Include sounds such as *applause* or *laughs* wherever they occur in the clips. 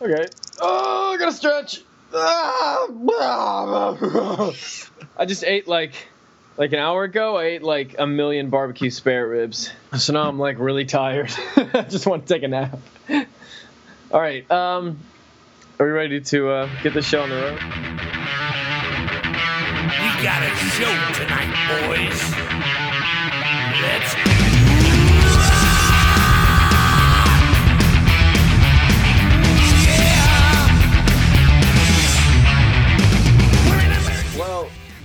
Okay. Oh, I gotta stretch. Ah, *laughs* I just ate like like an hour ago. I ate like a million barbecue spare ribs, so now I'm like really tired. I *laughs* just want to take a nap. All right. Um, are we ready to uh, get the show on the road? We got a show tonight, boys.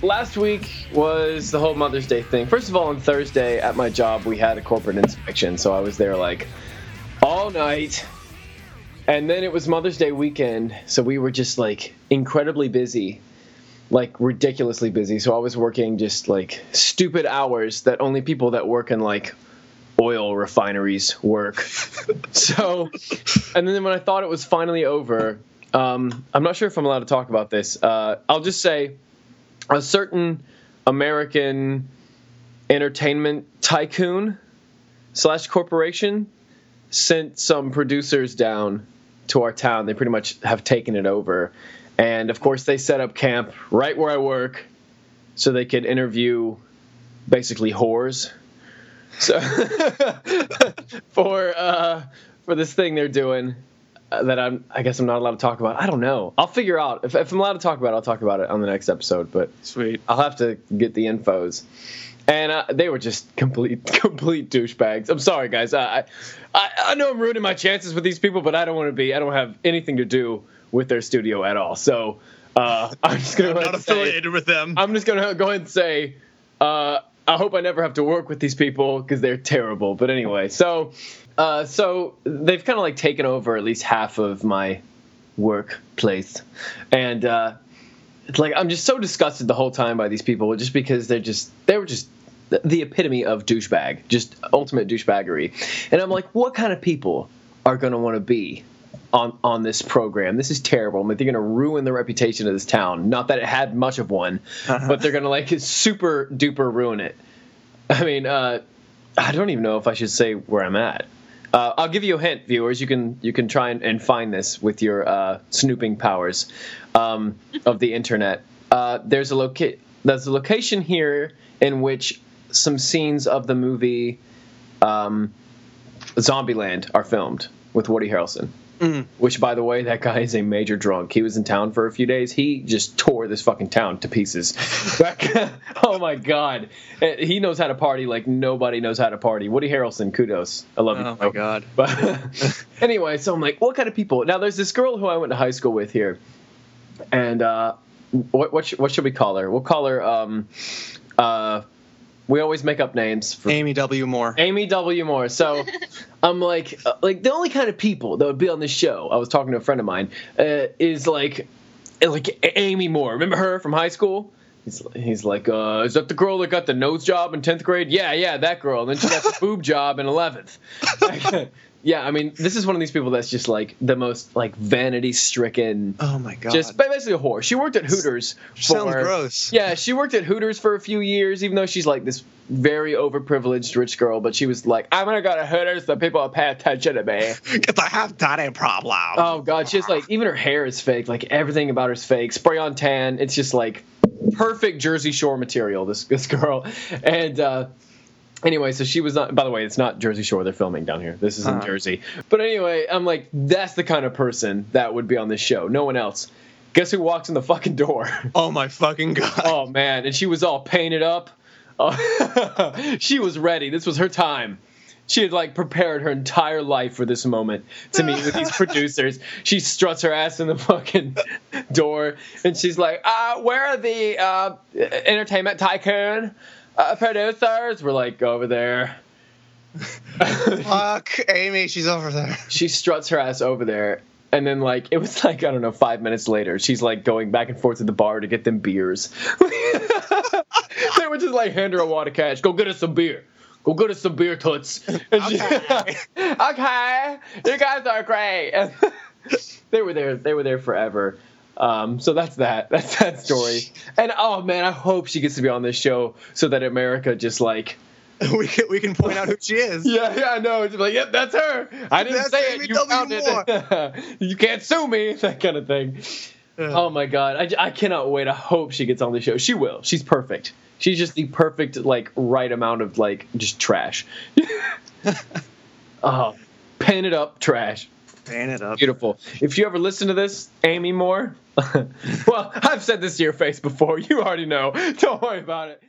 Last week was the whole Mother's Day thing. First of all, on Thursday at my job, we had a corporate inspection, so I was there like all night. And then it was Mother's Day weekend, so we were just like incredibly busy, like ridiculously busy. So I was working just like stupid hours that only people that work in like oil refineries work. *laughs* so, and then when I thought it was finally over, um, I'm not sure if I'm allowed to talk about this. Uh, I'll just say a certain American entertainment tycoon slash corporation sent some producers down to our town. They pretty much have taken it over. And of course, they set up camp right where I work so they could interview basically whores. So *laughs* for uh, for this thing they're doing that I'm I guess I'm not allowed to talk about. I don't know. I'll figure out if, if I'm allowed to talk about it. I'll talk about it on the next episode. But Sweet. I'll have to get the infos. And uh, they were just complete, *laughs* complete douchebags. I'm sorry, guys. I, I, I know I'm ruining my chances with these people, but I don't want to be. I don't have anything to do with their studio at all. So uh, *laughs* I'm just gonna I'm go not and say- affiliated with them. I'm just gonna go ahead and say, uh, I hope I never have to work with these people because they're terrible. But anyway, so, uh, so they've kind of like taken over at least half of my workplace, and uh, it's like I'm just so disgusted the whole time by these people, just because they're just they were just the- epitome of douchebag, just ultimate douchebaggery, and I'm like, what kind of people are gonna want to be on on this program. This is terrible. I mean, they're going to ruin the reputation of this town. Not that it had much of one, but they're going to like super duper ruin it. I mean, uh, I don't even know if I should say where I'm at. Uh, I'll give you a hint, viewers. You can you can try and, and find this with your uh, snooping powers um, of the internet. Uh, there's a loca- there's a location here in which some scenes of the movie um, Zombieland are filmed with Woody Harrelson. Which, by the way, that guy is a major drunk. He was in town for a few days. He just tore this fucking town to pieces. *laughs* *laughs* Oh my god, Uh, he knows how to party like nobody knows how to party. Woody Harrelson, kudos. I love you. Oh my god. *laughs* But anyway, so I'm like, what kind of people? Now, there's this girl who I went to high school with here, and uh, what what, sh- what should we call her? We'll call her. Um, uh, we always make up names for Amy W. Moore. Amy W. Moore. So *laughs* I'm like, uh, like the only kind of people that would be on this show. I was talking to a friend of mine. Uh, is like, like Amy Moore. Remember her from high school? He's, he's like, uh, is that the girl that got the nose job in tenth grade? Yeah, yeah, that girl. And then she got the *laughs* boob job in eleventh. *laughs* yeah, I mean, this is one of these people that's just like the most like vanity stricken. Oh my god. Just basically a whore. She worked at Hooters. For, Sounds gross. Yeah, she worked at Hooters for a few years, even though she's like this very overprivileged rich girl. But she was like, I'm gonna go to Hooters so people will pay attention to me. *laughs* Because I have daddy problem. Oh god, she's like even her hair is fake. Like everything about her is fake. Spray on tan. It's just like perfect Jersey Shore material. This this girl, and uh, anyway, so she was not. By the way, it's not Jersey Shore. They're filming down here. This is in Uh-huh. Jersey. But anyway, I'm like, that's the kind of person that would be on this show. No one else. Guess who walks in the fucking door? *laughs* Oh my fucking god. oh man, and she was all painted up. Oh, *laughs* she was ready. This was her time. She had like prepared her entire life for this moment to meet with these *laughs* producers. She struts her ass in the fucking door, and she's like, uh, "Where are the uh, entertainment tycoon uh, producers?" We're like, "Over there." *laughs* Fuck Amy, she's over there. she struts her ass over there and then like it was like i don't know five minutes later she's like going back and forth to the bar to get them beers *laughs* they were just like hand her a wad of cash go get us some beer go get us some beer toots and she- Okay. *laughs* okay you guys are great And they were there they were there forever um, so that's that *laughs* that's that story and oh man i hope she gets to be on this show so that america just like *laughs* we can we can point out who she is. *laughs* Yeah, yeah, I know. It's like, yep, that's her. I didn't That's say it. You W. found it. you can't sue me. That kind of thing. Oh my god, I, I cannot wait. I hope she gets on the show. She will. She's perfect. She's just the perfect, like, right amount of like just trash. oh, it up, trash. Fan it up. Beautiful. If you ever listen to this, Amy Moore, *laughs* well, I've said this to your face before. You already know. *laughs* Don't worry about it.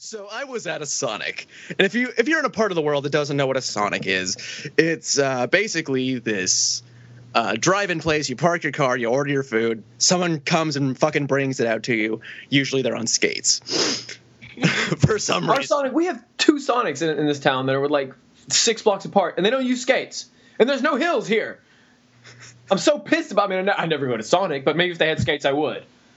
So I was at a Sonic, and if you if you're in a part of the world that doesn't know what a Sonic is, it's uh, basically this uh, drive-in place. You park your car, you order your food, someone comes and fucking brings it out to you. Usually they're on skates. *laughs* For some Our reason, Sonic, we have two Sonics in, in this town that are like six blocks apart, and they don't use skates. And there's no hills here. I'm so pissed about. I mean, I ne- I never go to Sonic, but maybe if they had skates, I would. *laughs*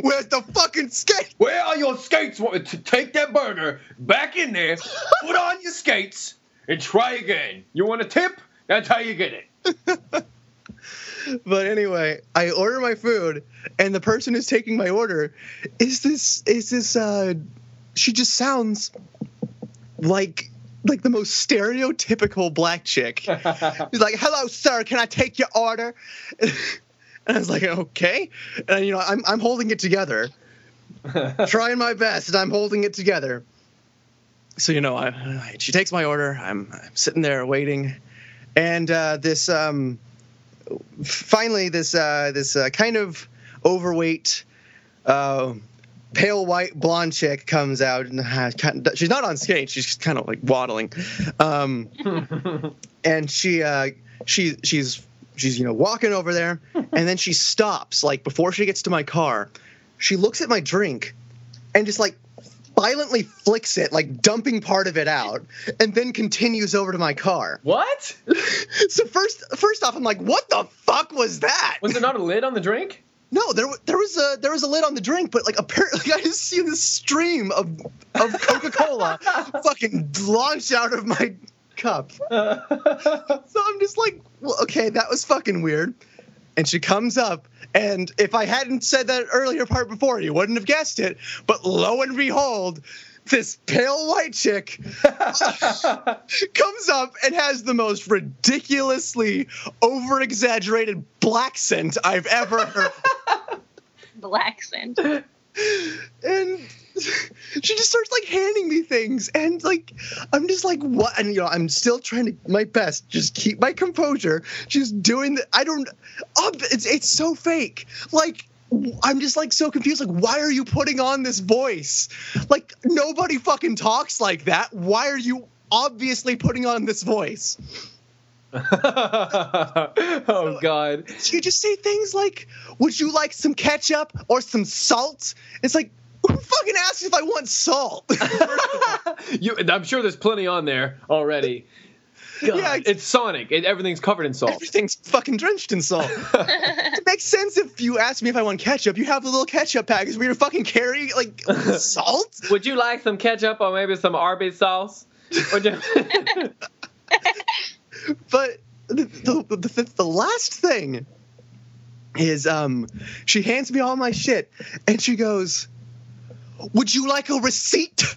where's the fucking skate? Where are your skates? Want to take that burger back in there, put on your skates, and try again. You want a tip? That's how you get it. *laughs* But anyway, I order my food, and the person who's taking my order is this is this uh she just sounds like like the most stereotypical black chick. *laughs* She's like, "Hello, sir. Can I take your order?" *laughs* And I was like, "Okay." And you know, I'm I'm holding it together, *laughs* trying my best, and I'm holding it together. So you know, I, she takes my order. I'm, I'm sitting there waiting, and uh, this um, finally this uh, this uh, kind of overweight, uh, pale white blonde chick comes out and has kind she's not on skates. She's just kind of like waddling, um, *laughs* and she uh, she she's she's you know walking over there, and then she stops like before she gets to my car. She looks at my drink, and just like violently flicks it, like dumping part of it out, and then continues over to my car. what? *laughs* So first, first off, I'm like, "What the fuck was that?" Was there not a lid on the drink? No, there there was a there was a lid on the drink, but like apparently *laughs* I just see this stream of of Coca Cola *laughs* fucking launch out of my cup. *laughs* So I'm just like, well, okay, that was fucking weird. And she comes up, and if I hadn't said that earlier part before, you wouldn't have guessed it. But lo and behold, this pale white chick *laughs* comes up and has the most ridiculously over exaggerated black scent I've ever heard. *laughs* Black scent. and she just starts like handing me things and like i'm just like what and you know i'm still trying to my best just keep my composure just doing the i don't oh, it's, it's so fake like i'm just like so confused. Like why are you putting on this voice? Like nobody fucking talks like that. Why are you obviously putting on this voice? *laughs* Oh god. you just say things like would you like some ketchup or some salt? It's like who fucking asks if i want salt? *laughs* *laughs* You, I'm sure there's plenty on there already. God, Yeah, it's Sonic. It, everything's covered in salt. Everything's fucking drenched in salt. *laughs* it makes sense if you ask me if I want ketchup. You have the little ketchup packets where you fucking carrying like *laughs* salt. Would you like some ketchup or maybe some Arby's sauce? Would *laughs* you- But the, the, the, the last thing is um she hands me all my shit and she goes, "Would you like a receipt?"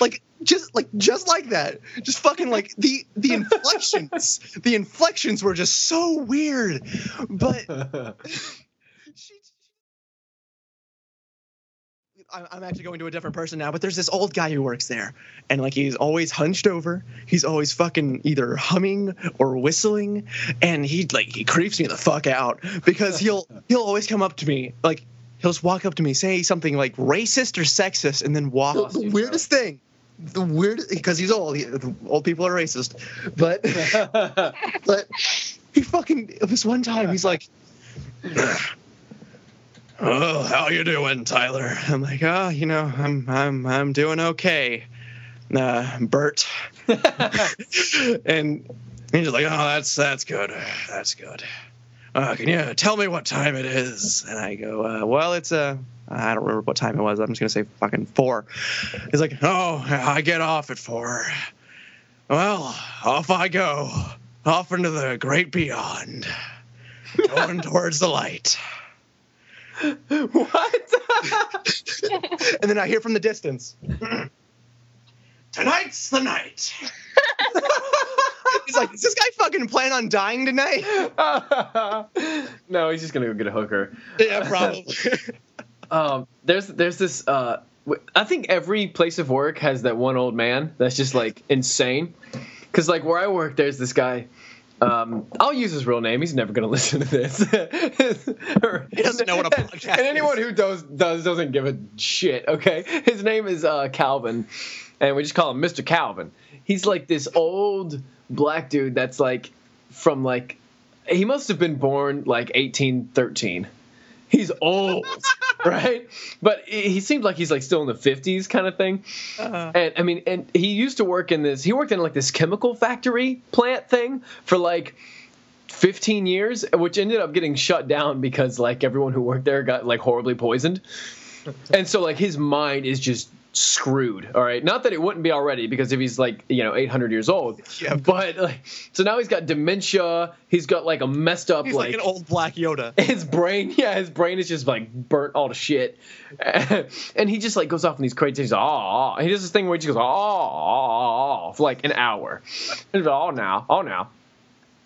Like just like just like that. Just fucking like the the inflections. *laughs* the inflections were just so weird. But *laughs* she, I- I'm actually going to a different person now, but there's this old guy who works there, and like he's always hunched over. He's always fucking either humming or whistling, and he like he creeps me the fuck out because he'll *laughs* he'll always come up to me like he'll just walk up to me, say something like racist or sexist, and then walk. Lost the weirdest thing, the weirdest because he's old. He, old people are racist, but *laughs* but he fucking this one time he's like oh how you doing tyler? I'm like oh you know i'm i'm i'm doing okay uh bert. *laughs* And he's like oh that's that's good that's good. Uh, can you tell me what time it is? And i go uh, well it's uh Uh, I don't remember what time it was. I'm just gonna say fucking four. He's like, "Oh, I get off at four. Well, off I go, off into the great beyond, going *laughs* towards the light. what? *laughs* And then I hear from the distance, tonight's the night. He's like, is this guy fucking plan on dying tonight? *laughs* no, he's just gonna go get a hooker. Yeah, probably. Um, there's there's this. Uh, I think every place of work has that one old man that's just like insane. Cause like where I work, there's this guy. Um, I'll use his real name. He's never gonna *laughs* listen to this. he doesn't know what a *laughs* podcast And anyone is. who does does doesn't give a shit. Okay, his name is uh, Calvin, and we just call him Mr. Calvin. He's like this old black dude that's like from like he must have been born like 1813 he's old, *laughs* right? But he seemed like he's like still in the fifties kind of thing. Uh-huh. And I mean, and he used to work in this. He worked in like this chemical factory plant thing for like. 15 years which ended up getting shut down because like everyone who worked there got like horribly poisoned and so like his mind is just screwed all right? Not that it wouldn't be already because if he's like you know 800 years old *laughs* Yeah. but like so now he's got dementia he's got like a messed up He's like, an old black Yoda. *laughs* his brain yeah his brain is just like burnt all to shit. *laughs* And he just like goes off in these crazy things oh he does this thing where he just goes oh for like an hour. And like, oh now oh now.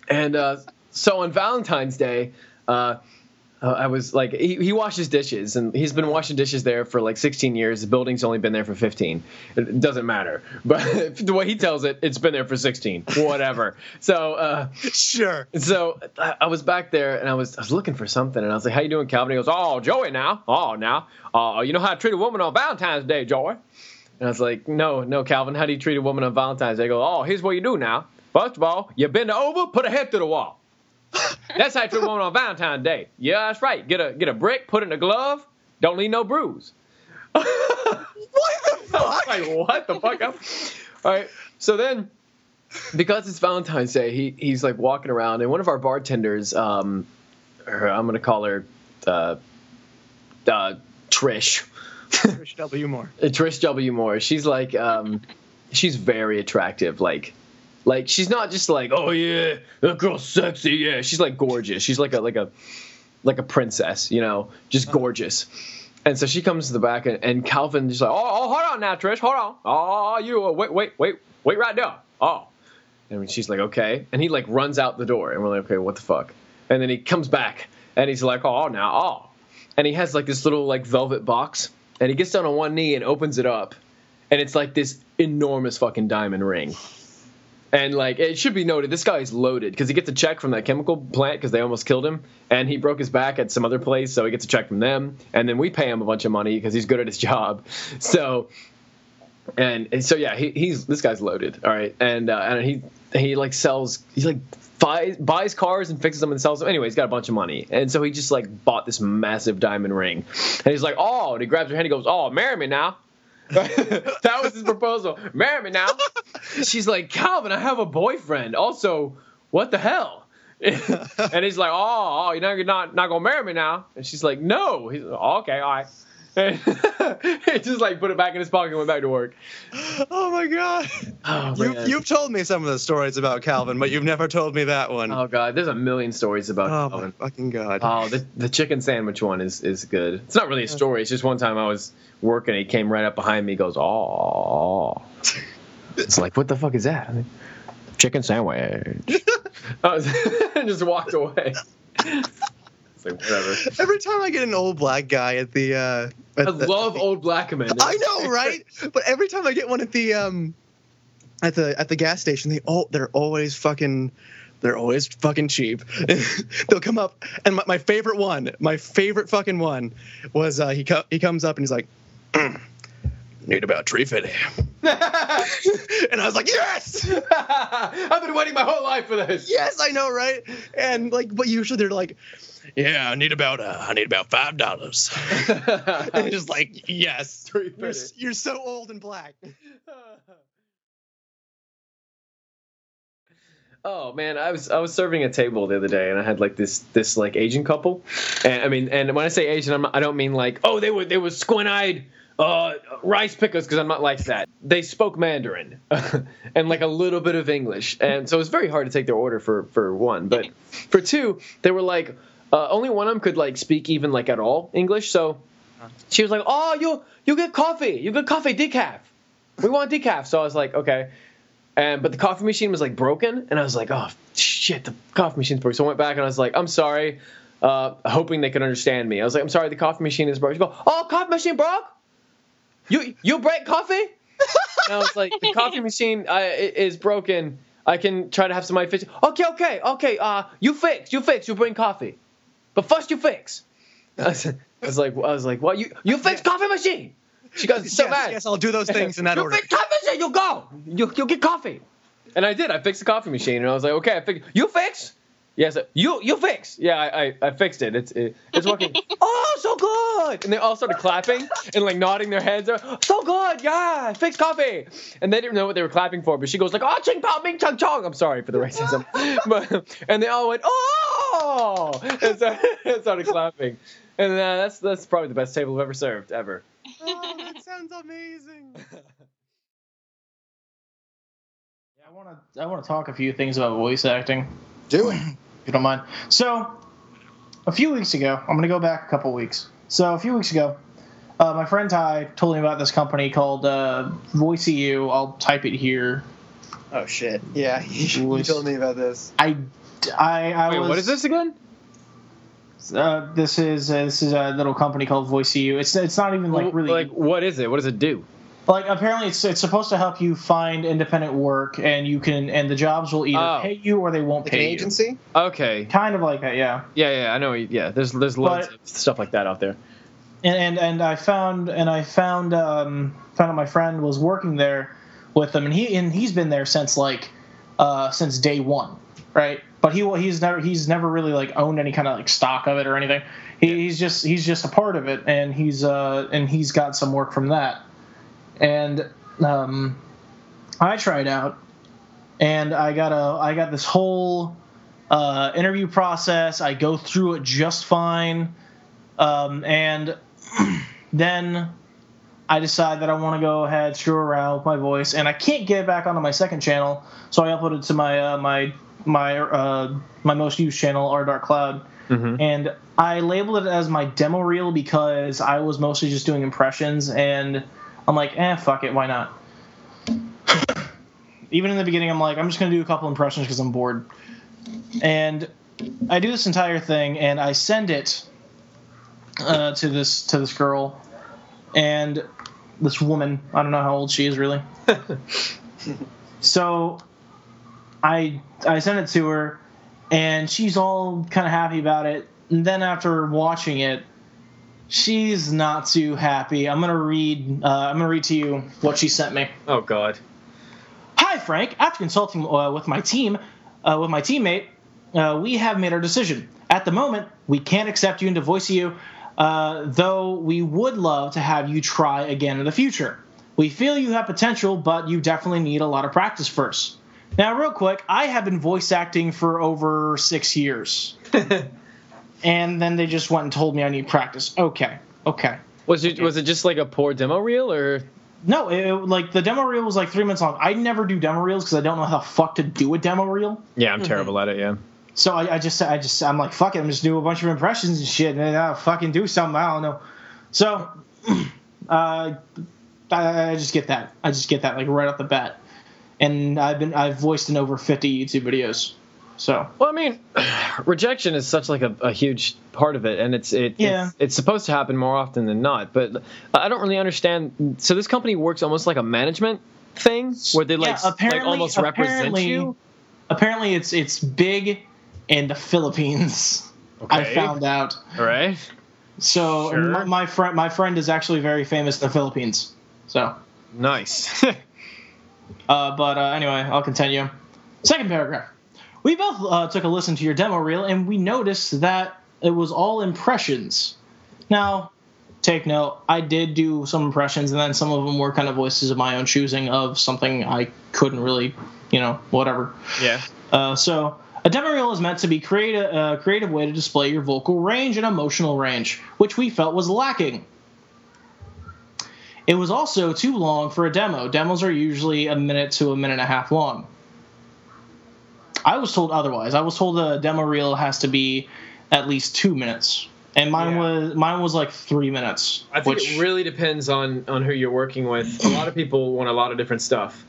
And uh, so on valentine's day uh, uh, I was like, he, he washes dishes, and he's been washing dishes there for like 16 years. The building's only been there for 15. It doesn't matter, *laughs* but the way he tells it, it's been there for 16. Whatever. *laughs* so, uh, Sure. so I, I was back there and I was I was looking for something and I was like, "How you doing, Calvin?" He goes, "Oh, Joey, now, oh, now, uh, you know how to treat a woman on Valentine's Day, Joey?" And I was like, "No, no, Calvin, how do you treat a woman on Valentine's Day?" He goes, "Oh, here's what you do now. First of all, you bend over, put a head through the wall. *laughs* That's how you treat a woman on Valentine's Day. Yeah, that's right. Get a get a brick, put it in a glove. Don't leave no bruise." *laughs* What the fuck? like what the fuck? *laughs* All right. So then, because it's Valentine's Day, he he's like walking around, and one of our bartenders, um, her, I'm gonna call her, uh, uh, Trish, Trish W. Moore. Trish W. Moore. She's like, um, she's very attractive. Like, like she's not just like, oh yeah, that girl's sexy. Yeah, she's like gorgeous. She's like a like a like a princess, you know, just gorgeous. And so she comes to the back, and, and Calvin just like, oh, oh, hold on now, Trish, hold on. Oh, you, uh, wait, wait, wait, wait right there. Oh. And she's like, okay. And he like runs out the door, and we're like, okay, what the fuck? And then he comes back, and he's like, oh, now, oh. And he has like this little like velvet box, and he gets down on one knee and opens it up, and it's like this enormous fucking diamond ring. And like it should be noted, this guy is loaded because he gets a check from that chemical plant because they almost killed him, and he broke his back at some other place, so he gets a check from them, and then we pay him a bunch of money because he's good at his *laughs* job. So, and, and so yeah, he, he's this guy's loaded, all right, and uh, and he he like sells, he like buys buys cars and fixes them and sells them. Anyway, he's got a bunch of money, and so he just like bought this massive diamond ring, and he's like, oh, and he grabs her hand, and he goes, oh, marry me now. *laughs* that was his proposal. Marry me now. She's like, Calvin, I have a boyfriend. Also, what the hell? *laughs* and he's like, oh, oh, you're not not gonna marry me now. And she's like, no. He's like, oh, okay, all right. And *laughs* he just like put it back in his pocket and went back to work. Oh my god. Oh, you, you've told me some of the stories about Calvin, but you've never told me that one. oh god, there's a million stories about Oh my Calvin. fucking god. Oh, the the chicken sandwich one is is good. It's not really a story. It's just one time I was working, he came right up behind me, goes, "Oh." It's like, what the fuck is that? I mean, chicken sandwich. *laughs* I was, *laughs* just walked away. It's like whatever. *laughs* Every time I get an old black guy at the, uh, at I the- love old black men. I know, right? But every time I get one at the um, at the at the gas station, they all they're always fucking. They're always fucking cheap. *laughs* They'll come up, and my, my favorite one, my favorite fucking one, was uh, he co- he comes up and he's like, "Mm, "Need about tree fitting," *laughs* and I was like, "Yes, I've been waiting my whole life for this. yes, I know, right?" And like, but usually they're like, "Yeah, I need about uh, I need about five dollars," *laughs* just like, "Yes, *laughs* you're, you're so old and black." *laughs* Oh man, I was I was serving a table the other day, and I had like this this like Asian couple, and I mean, and when I say Asian, I'm I don't mean like oh they were they were squint eyed uh, rice pickers because I'm not like that. They spoke Mandarin and like a little bit of English, and so it was very hard to take their order for for one, but for two, they were like. Uh, only one of them could like speak even like at all English. So she was like, "Oh, you you get coffee, you get coffee decaf. We want decaf." So I was like, "Okay." And but the coffee machine was like broken, and I was like, "Oh shit, the coffee machine's broken." So I went back and I was like, "I'm sorry," uh, hoping they could understand me. I was like, "I'm sorry, the coffee machine is broken." She go, "Oh, coffee machine broke? You you break coffee?" and I was like, "The coffee machine uh, is broken. I can try to have somebody fix it." Okay, okay, okay. Uh, you fix, you fix, you bring coffee, but first you fix. I was, I was like, I was like, what? You you fix coffee machine? She goes so yes, mad. yes, I'll do those things in that you order. You fix coffee machine, you go. You you get coffee. And I did. I fixed the coffee machine, and I was like, okay, I fix. You fix? Yes. you you fix? Yeah, I I, I fixed it. It's it, it's working. *laughs* oh, so good! And they all started clapping and like nodding their heads. So good, yeah, fix coffee. And they didn't know what they were clapping for, but she goes like, oh, ching pao ming chong chong. I'm sorry for the racism, *laughs* but and they all went, oh, and started, *laughs* and started clapping. And uh, that's that's probably the best table I've ever served ever. Oh, that sounds amazing. I want to I want to talk a few things about voice acting. Do it. *clears throat* if you don't mind. So, a few weeks ago, I'm going to go back a couple weeks. So, a few weeks ago, uh, my friend Ty told me about this company called uh, VoiceEU. I'll type it here. Oh shit. Yeah, *laughs* you, you told me about this. I, I, I Wait, was, what is this again? Uh, this is uh, this is a little company called VoiceEU. It's it's not even like really like what is it? What does it do? Like apparently it's it's supposed to help you find independent work and you can and the jobs will either Oh. pay you or they won't Like an pay you. agency? Okay. Kind of like that, yeah. Yeah, yeah, I know. Yeah, there's there's loads But- of stuff like that out there. and and, and I found and I found um, found out my friend was working there with them, and he and he's been there since like uh, since day one, right? But he he's never he's never really like owned any kind of like stock of it or anything. He, he's just he's just a part of it, and he's uh and he's got some work from that, and um, I tried out, and I got a I got this whole uh, interview process. I go through it just fine, um, and *clears throat* then I decide that I want to go ahead, screw around with my voice, and I can't get it back onto my second channel, so I uploaded to my uh, my my uh, my most used channel, R Dark Cloud, Mhm. and I labeled it as my demo reel because I was mostly just doing impressions, and I'm like, eh, fuck it, why not? Even in the beginning, I'm like, I'm just gonna do a couple impressions because I'm bored, and I do this entire thing, and I send it uh, to this to this girl, and this woman. I don't know how old she is really. *laughs* so, I I sent it to her, and she's all kind of happy about it. And then after watching it, she's not too happy. I'm gonna read. Uh, I'm gonna read to you what she sent me. Oh God. Hi, Frank. After consulting uh, with my team, uh, with my teammate, uh, we have made our decision. At the moment, we can't accept you into VoiceU, uh, though we would love to have you try again in the future. We feel you have potential, but you definitely need a lot of practice first. Now, real quick, I have been voice acting for over six years. *laughs* and then they just went and told me I need practice. Okay, okay. Was it was it just like a poor demo reel or? No, it, like the demo reel was like three minutes long. I never do demo reels because I don't know how the fuck to do a demo reel. Yeah, I'm terrible at it. Yeah. So I, I just, I just, I'm like, fuck it, I'm just do a bunch of impressions and shit, and then I'll fucking do something. I don't know. So, *clears throat* uh, I, I just get that. I just get that like right off the bat. And I've been, I've voiced in over 50 YouTube videos. So Well, I mean, *sighs* rejection is such like a, a huge part of it, and it's it, Yeah. it's it's supposed to happen more often than not. But I don't really understand. So this company works almost like a management thing, where they like Yeah, s- like apparently- almost represent you. apparently it's, it's big in the Philippines. I found out. All right. So Sure. my, my friend, my friend is actually very famous in the Philippines. So. Nice. *laughs* Uh, but uh, anyway, I'll continue. Second paragraph. We both uh, took a listen to your demo reel, and we noticed that it was all impressions. Now, take note, I did do some impressions, and then some of them were kind of voices of my own choosing of something I couldn't really, you know, whatever. yeah. Uh, so, a demo reel is meant to be create a, a creative way to display your vocal range and emotional range, which we felt was lacking. It was also too long for a demo. Demos are usually a minute to a minute and a half long. I was told otherwise. I was told a demo reel has to be at least two minutes, and mine Yeah. was mine was like three minutes. I think which, it really depends on on who you're working with. A lot of people want a lot of different stuff.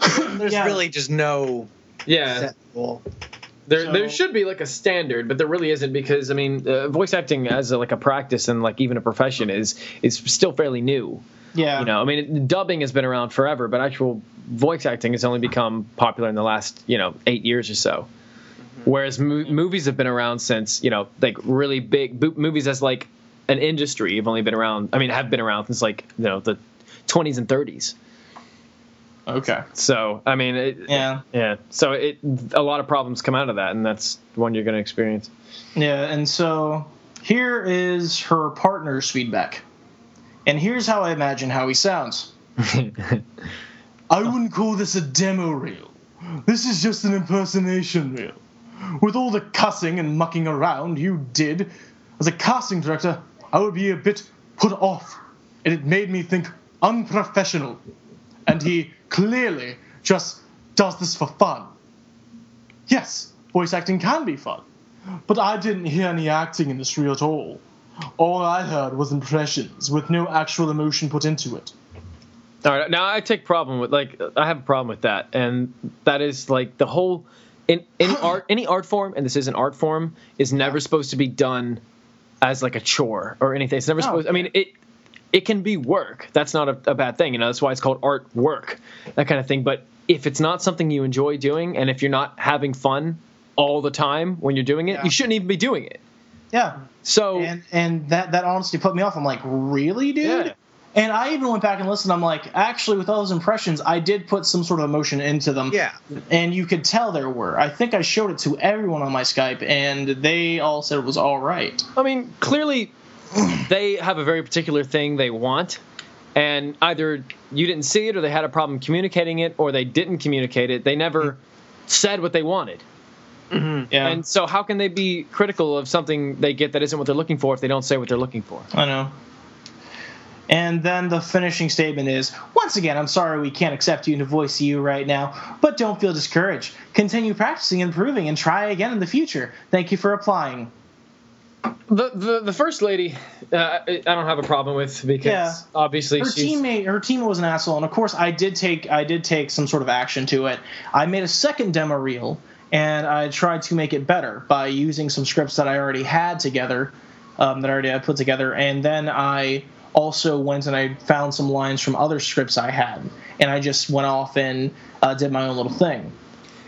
*laughs* There's Yeah. really just no Yeah, set there So- there should be like a standard, but there really isn't because I mean, uh, voice acting as a, like a practice and like even a profession is is still fairly new. yeah, You know, I mean, dubbing has been around forever, but actual voice acting has only become popular in the last you know eight years or so. Whereas mo- movies have been around since you know like really big bo- movies as like an industry have only been around. I mean, have been around since like you know the 20s and 30s. okay, So I mean, it, yeah, yeah. So it a lot of problems come out of that, and that's one you're going to experience. yeah, and so here is her partner's feedback, and here's how I imagine how he sounds. *laughs* I wouldn't call this a demo reel. This is just an impersonation reel. With all the cussing and mucking around you did, as a casting director, I would be a bit put off, and it made me think unprofessional. And he clearly just does this for fun. Yes, voice acting can be fun, but I didn't hear any acting in this reel at all. All I heard was impressions with no actual emotion put into it. All right, now I take problem with like I have a problem with that, and that is like the whole in any *coughs* art any art form, and this is an art form, is never supposed to be done as like a chore or anything. It's never No. supposed. I mean it. It can be work. That's not a, a bad thing. You know, that's why it's called art work, that kind of thing. But if it's not something you enjoy doing, and if you're not having fun all the time when you're doing it, Yeah. you shouldn't even be doing it. Yeah, So and and that that honestly put me off. I'm like, really, dude? Yeah. And I even went back and listened. I'm like, actually, with all those impressions, I did put some sort of emotion into them. Yeah. And you could tell there were. I think I showed it to everyone on my Skype, and they all said it was all right. I mean, clearly they have a very particular thing they want, and either you didn't see it, or they had a problem communicating it, or they didn't communicate it. They never said what they wanted. Mm-hmm. Yeah. And so, how can they be critical of something they get that isn't what they're looking for if they don't say what they're looking for? I know. And then the finishing statement is Once again, I'm sorry we can't accept you into voice you right now, but don't feel discouraged. Continue practicing, improving, and try again in the future. Thank you for applying. The the, the first lady, uh, I don't have a problem with because Yeah. obviously Her she's teammate, her teammate was an asshole, and of course, I did take, I did take some sort of action to it. I made a second demo reel, and I tried to make it better by using some scripts that I already had together, um, that I already had put together, and then I also went and I found some lines from other scripts I had, and I just went off and uh, did my own little thing.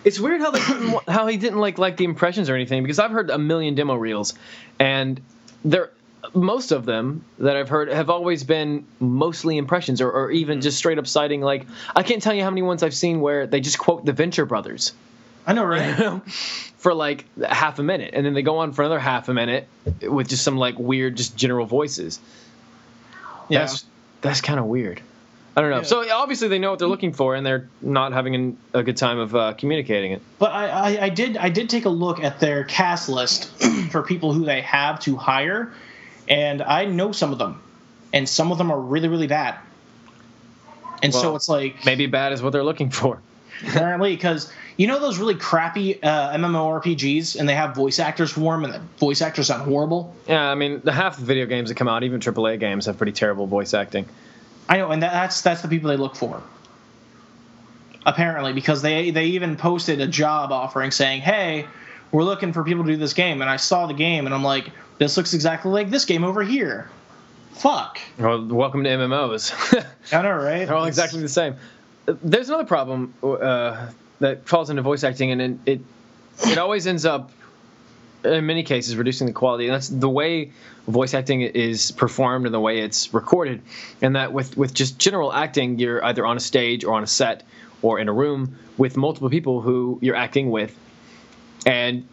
It's weird how they didn't, how he didn't like like the impressions or anything because I've heard a million demo reels, and they're most of them that I've heard have always been mostly impressions or, or even just straight up citing like I can't tell you how many ones I've seen where they just quote the Venture Brothers I know, right? *laughs* for like half a minute and then they go on for another half a minute with just some like weird just general voices. Yeah. That's that's kind of weird. I don't know. Yeah. So obviously they know what they're looking for and they're not having an, a good time of uh, communicating it. But I, I, I did I did take a look at their cast list *clears throat* for people who they have to hire, and I know some of them, and some of them are really really bad. And so it's like Maybe bad is what they're looking for. apparently because you know those really crappy uh, MMORPGs and they have voice actors for them and the voice actors sound horrible. Yeah, I mean, the half the video games that come out, even AAA games, have pretty terrible voice acting. I know, and that, that's that's the people they look for. Apparently, because they they even posted a job offering saying, "Hey, we're looking for people to do this game," and I saw the game and I'm like, "This looks exactly like this game over here." Fuck. Well, welcome to MMOs. *laughs* I know, right? They're all exactly the same. There's another problem uh, that falls into voice acting, and it, it it always ends up, in many cases, reducing the quality. And that's the way voice acting is performed and the way it's recorded. And that with with just general acting, you're either on a stage or on a set or in a room with multiple people who you're acting with, and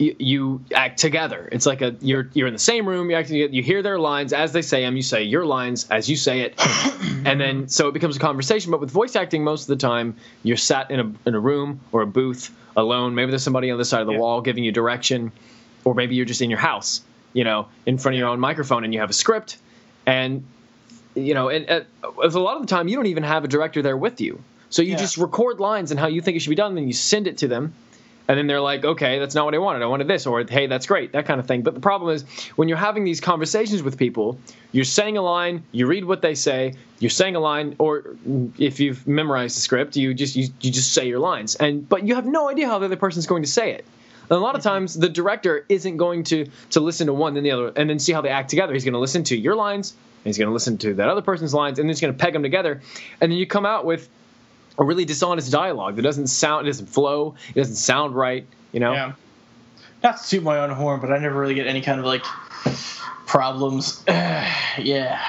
you, you act together. It's like a you're you're in the same room. You acting. together, You hear their lines as they say them. You say your lines as you say it, *coughs* and then so it becomes a conversation. But with voice acting, most of the time you're sat in a in a room or a booth alone. Maybe there's somebody on the side of the Yeah. wall giving you direction, or maybe you're just in your house, you know, in front of your own microphone, and you have a script, and you know, and uh, a lot of the time you don't even have a director there with you. So you Yeah. just record lines and how you think it should be done, and then you send it to them, and then they're like, okay, that's not what I wanted. I wanted this, or hey, that's great, that kind of thing. But the problem is when you're having these conversations with people, you're saying a line, you read what they say, you're saying a line, or if you've memorized the script, you just you, you just say your lines, and but you have no idea how the other person's going to say it. And a lot of mm-hmm. times, the director isn't going to to listen to one, then the other, and then see how they act together. He's going to listen to your lines, and he's going to listen to that other person's lines, and then he's going to peg them together, and then you come out with a really dishonest dialogue that doesn't sound, it doesn't flow, it doesn't sound right. You know, Yeah. Not to toot my own horn, but I never really get any kind of like problems. *sighs* yeah.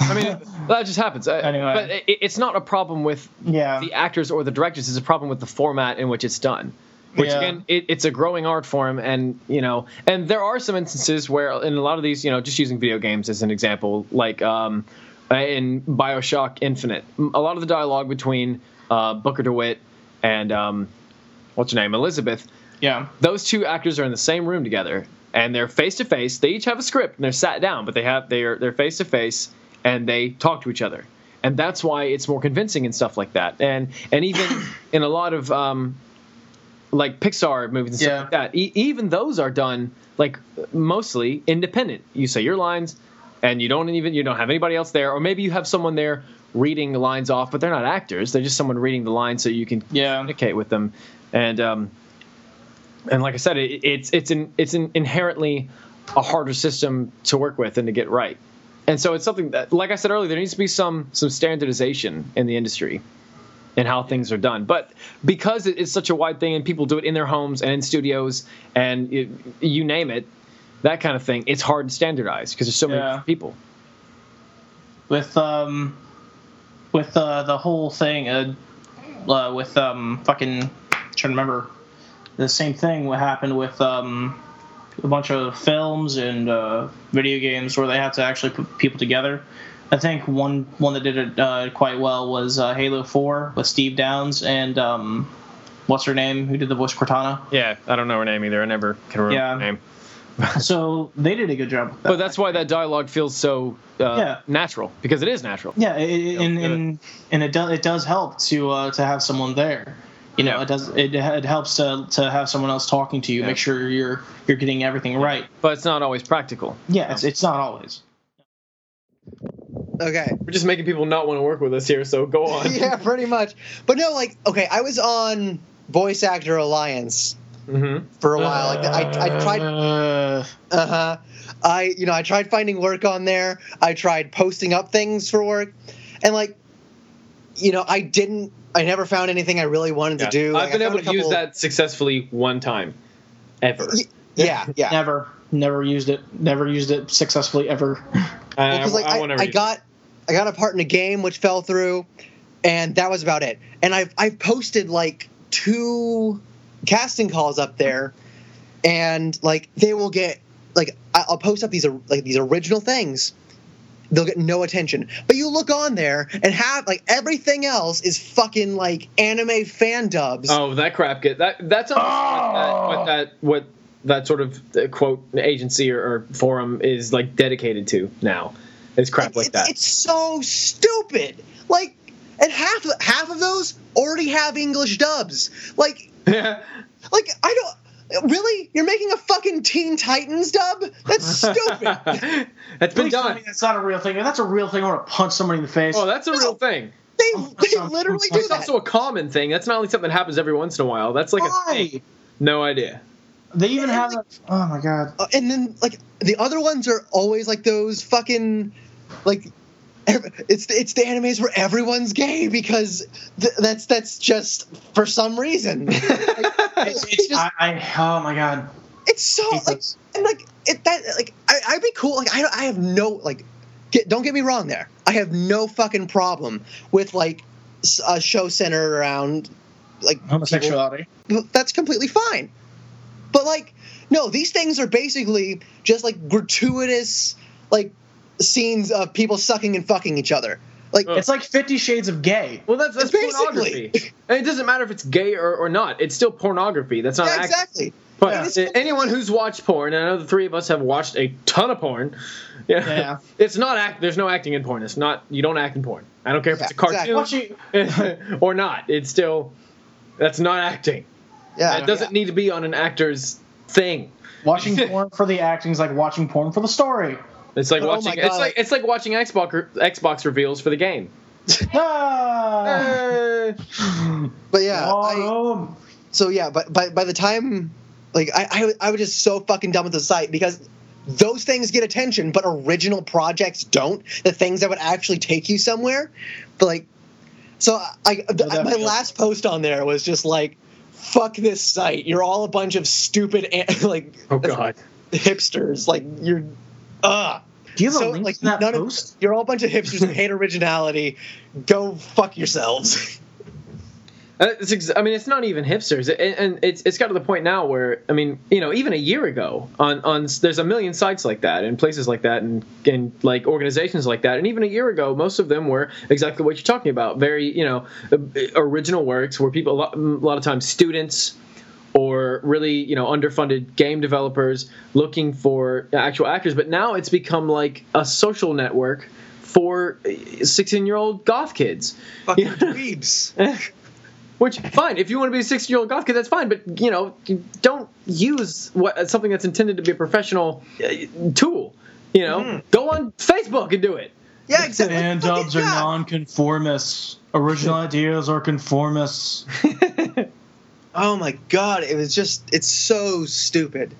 I mean *laughs* that just happens. Anyway. but it, it's not a problem with Yeah. the actors or the directors. It's a problem with the format in which it's done. Which Yeah. again, it, it's a growing art form, and you know, and there are some instances where, in a lot of these, you know, just using video games as an example, like um, in Bioshock Infinite, A lot of the dialogue between uh, Booker DeWitt and um, what's her name, Elizabeth, yeah. those two actors are in the same room together and they're face to face. They each have a script and they're sat down, but they have they're they're face to face and they talk to each other. And that's why it's more convincing and stuff like that. And and even *coughs* in a lot of um, like Pixar movies and stuff Yeah. like that, e- even those are done like mostly independent. You say your lines, and you don't even you don't have anybody else there, or maybe you have someone there reading the lines off, but they're not actors. They're just someone reading the lines so you can Yeah. communicate with them. And um, and like I said, it, it's it's an it's an inherently a harder system to work with and to get right. And so it's something that, like I said earlier, there needs to be some some standardization in the industry and how things are done. But because it is such a wide thing and people do it in their homes and in studios and it, you name it, that kind of thing, it's hard to standardize because there's so many Yeah. different people. with um with uh, the whole thing uh, uh with um fucking trying to remember the same thing what happened with um a bunch of films and uh, video games where they have to actually put people together. I think one one that did it uh, quite well was uh, Halo Four with Steve Downes and um, what's her name who did the voice Cortana. Yeah, I don't know her name either. I never can remember Yeah. her name. *laughs* So they did a good job. With that. But that's why that dialogue feels so uh, Yeah. natural because it is natural. Yeah, it, it, and, and and it does it does help to uh, to have someone there. You know, Yeah. it does it, it helps to to have someone else talking to you, Yeah. make sure you're you're getting everything right. But it's not always practical. Yeah, it's, it's not always. Okay. We're just making people not want to work with us here, so go on. *laughs* yeah, pretty much. But no, like, okay, I was on Voice Actor Alliance hmm for a while. Like, I, I tried. Uh, Uh huh. I, you know, I tried finding work on there. I tried posting up things for work, and like, you know, I didn't. I never found anything I really wanted to do. Like, I've been able to a use that successfully one time, ever. Y- Yeah, yeah. never never used it. Never used it successfully ever. *laughs* I, because like I, won't I use it. got I got a part in a game which fell through, and that was about it. And I've I've posted like two casting calls up there, and like they will get like I- I'll post up these like these original things. They'll get no attention, but you look on there and have like everything else is fucking like anime fan dubs. Oh, that crap get that. That's what, that, what that what that sort of uh, quote agency or, or forum is like dedicated to now. It's crap like it's, that. It's so stupid. Like, and half half of those already have English dubs. Like, *laughs* like I don't. Really? You're making a fucking Teen Titans dub? That's stupid. *laughs* That's been Please tell done. me that's not a real thing. If that's a real thing, I want to punch somebody in the face. Oh, that's a real thing. they they literally I'm do It's that. also a common thing. That's not only something that happens every once in a while. That's like a thing. No idea. They even Yeah, have. like- that- oh my god. Uh, and then like the other ones are always like those fucking like ev- *laughs* it's it's the animes where everyone's gay because th- that's that's just for some reason. *laughs* Like, It's, it's, just- I, I oh my god. It's so Hate like and like it that like I, I'd be cool. Like I I have no like get, don't get me wrong there. I have no fucking problem with like a show centered around like people- Homosexuality. That's completely fine. But like no, these things are basically just like gratuitous like scenes of people sucking and fucking each other. Like Ugh. It's like Fifty Shades of Gay. Well, that's that's pornography. and it doesn't matter if it's gay or, or not. It's still pornography. That's not yeah, act- exactly. But Yeah. anyone who's watched porn, and I know the three of us have watched a ton of porn. *laughs* Yeah, Yeah. *laughs* it's not act. There's no acting in porn. It's not. You don't act in porn. I don't care if it's a Yeah, exactly. cartoon *laughs* or not. It's still. That's not acting. Yeah. it doesn't need to be on an actor's thing. Watching porn for the acting is like watching porn for the story. It's like Oh watching. It's like it's like watching Xbox Xbox reveals for the game. *laughs* Ah! But yeah, I, Oh, so yeah, but by by the time like I, I I was just so fucking done with the site because those things get attention, but original projects don't. The things that would actually take you somewhere, but like, so I that my feels- last post on there was just like, "Fuck this site! You're all a bunch of stupid *laughs* like oh god. *laughs* hipsters. Like you're, uh do you have so a link like to that none post? of you're all a bunch of hipsters who hate originality. Go fuck yourselves." *laughs* Uh, It's ex- I mean, it's not even hipsters, and, and it's it's got to the point now where I mean, you know, even a year ago, on on there's a million sites like that and places like that and and like organizations like that, and even a year ago, most of them were exactly what you're talking about, very you know, uh, original works where people a lot, a lot of times students or really you know underfunded game developers looking for actual actors, but now it's become like a social network for 16 year old goth kids. Fucking Yeah. *laughs* dweebs. *laughs* Which fine, if you want to be a 16 year old goth kid, that's fine. But you know, don't use what something that's intended to be a professional uh, tool. You know, Mhm. go on Facebook and do it. Yeah, exactly. Fan Fucking- dubs are yeah. non-conformists. Original *laughs* ideas are conformists. Oh my god, it was just it's so stupid.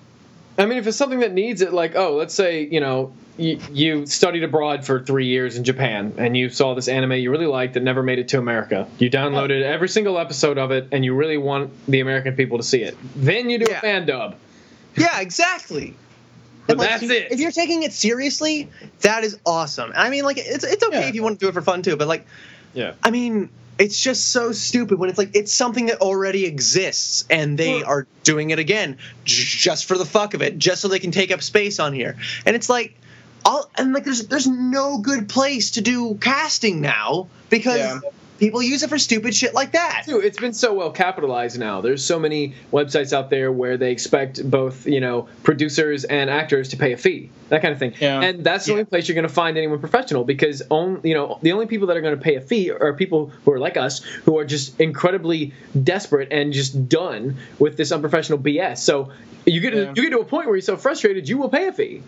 I mean, if it's something that needs it, like oh, let's say you know you, you studied abroad for three years in Japan and you saw this anime you really liked that never made it to America. You downloaded every single episode of it and you really want the American people to see it. Then you do Yeah. a fan dub. Yeah, exactly. *laughs* But And, like, that's if- it. If you're taking it seriously, that is awesome. I mean, like it's it's okay Yeah. if you want to do it for fun too, but like Yeah. I mean, it's just so stupid when it's like it's something that already exists and they are doing it again j- just for the fuck of it, just so they can take up space on here. And it's like all and like there's there's no good place to do casting now because Yeah. People use it for stupid shit like that. too. It's been so well capitalized now. There's so many websites out there where they expect both, you know, producers and actors to pay a fee, that kind of thing. Yeah. And that's the Yeah. only place you're going to find anyone professional because, on, you know, the only people that are going to pay a fee are people who are like us, who are just incredibly desperate and just done with this unprofessional BS. So you get Yeah. you get to a point where you're so frustrated, you will pay a fee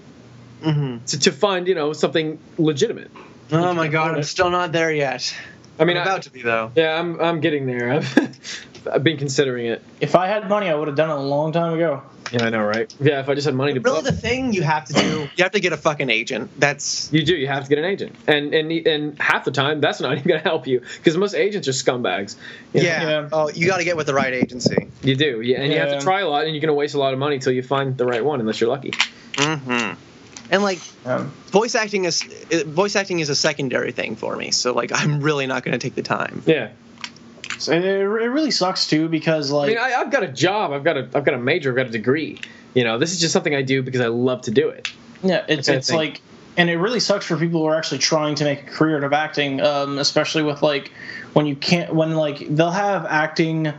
Mm-hmm. to, to find, you know, something legitimate. Oh my god, I'm still not there yet. I mean, I'm I- about to be though. yeah, I'm I'm getting there. I've, *laughs* I've been considering it. If I had money, I would have done it a long time ago. Yeah, I know, right? Yeah, if I just had money to Really, book. the thing you have to do, you have to get a fucking agent. That's You do. You have to get an agent, and and and half the time that's not *laughs* even going to help you because most agents are scumbags. You know? yeah. Yeah. Oh, you got to get with the right agency. you do. Yeah, and you have to try a lot, and you're going to waste a lot of money until you find the right one, unless you're lucky. Mm-hmm. And like Um, voice acting is uh, voice acting is a secondary thing for me. So like *laughs* I'm really not going to take the time. Yeah. so it, it really sucks too because I like mean, I, I've got a job. I've got a I've got a major. I've got a degree. You know, this is just something I do because I love to do it. Yeah, it's it's like, and it really sucks for people who are actually trying to make a career out of acting, um, especially with like when you can't when like they'll have acting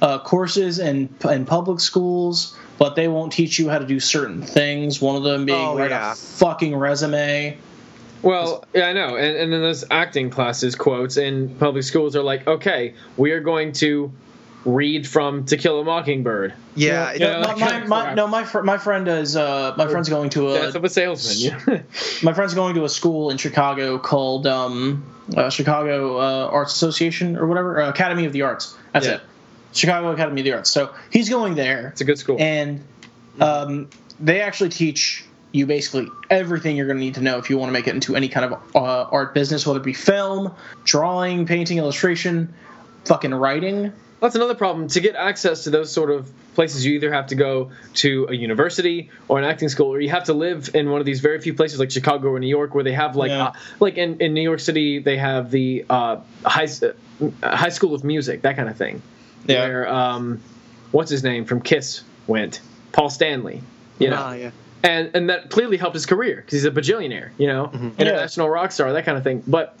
uh, courses in in public schools, but they won't teach you how to do certain things. One of them being Oh, write yeah. a fucking resume. Well, yeah, I know. And, and then those acting classes quotes in public schools are like, okay, we are going to read from To Kill a Mockingbird. Yeah. it- Yeah, my, my, my, no, my fr- my friend is uh, my friend's going to a Death of a salesman. Yeah. *laughs* my friend's going to a school in Chicago called um, uh, Chicago uh, Arts Association or whatever uh, Academy of the Arts. That's Yeah. it. Chicago Academy of the Arts. So he's going there, it's a good school. and um, they actually teach you basically everything you're going to need to know if you want to make it into any kind of uh, art business, whether it be film, drawing, painting, illustration, fucking writing. That's another problem. To get access to those sort of places, you either have to go to a university or an acting school, or you have to live in one of these very few places like Chicago or New York, where they have like, Yeah. uh, like in, in New York City, they have the uh, high uh, high school of music, that kind of thing. Yeah. Where um, what's his name from Kiss went, Paul Stanley. You know, Ah, yeah. and and that clearly helped his career because he's a bajillionaire, you know, international rock star, that kind of thing. But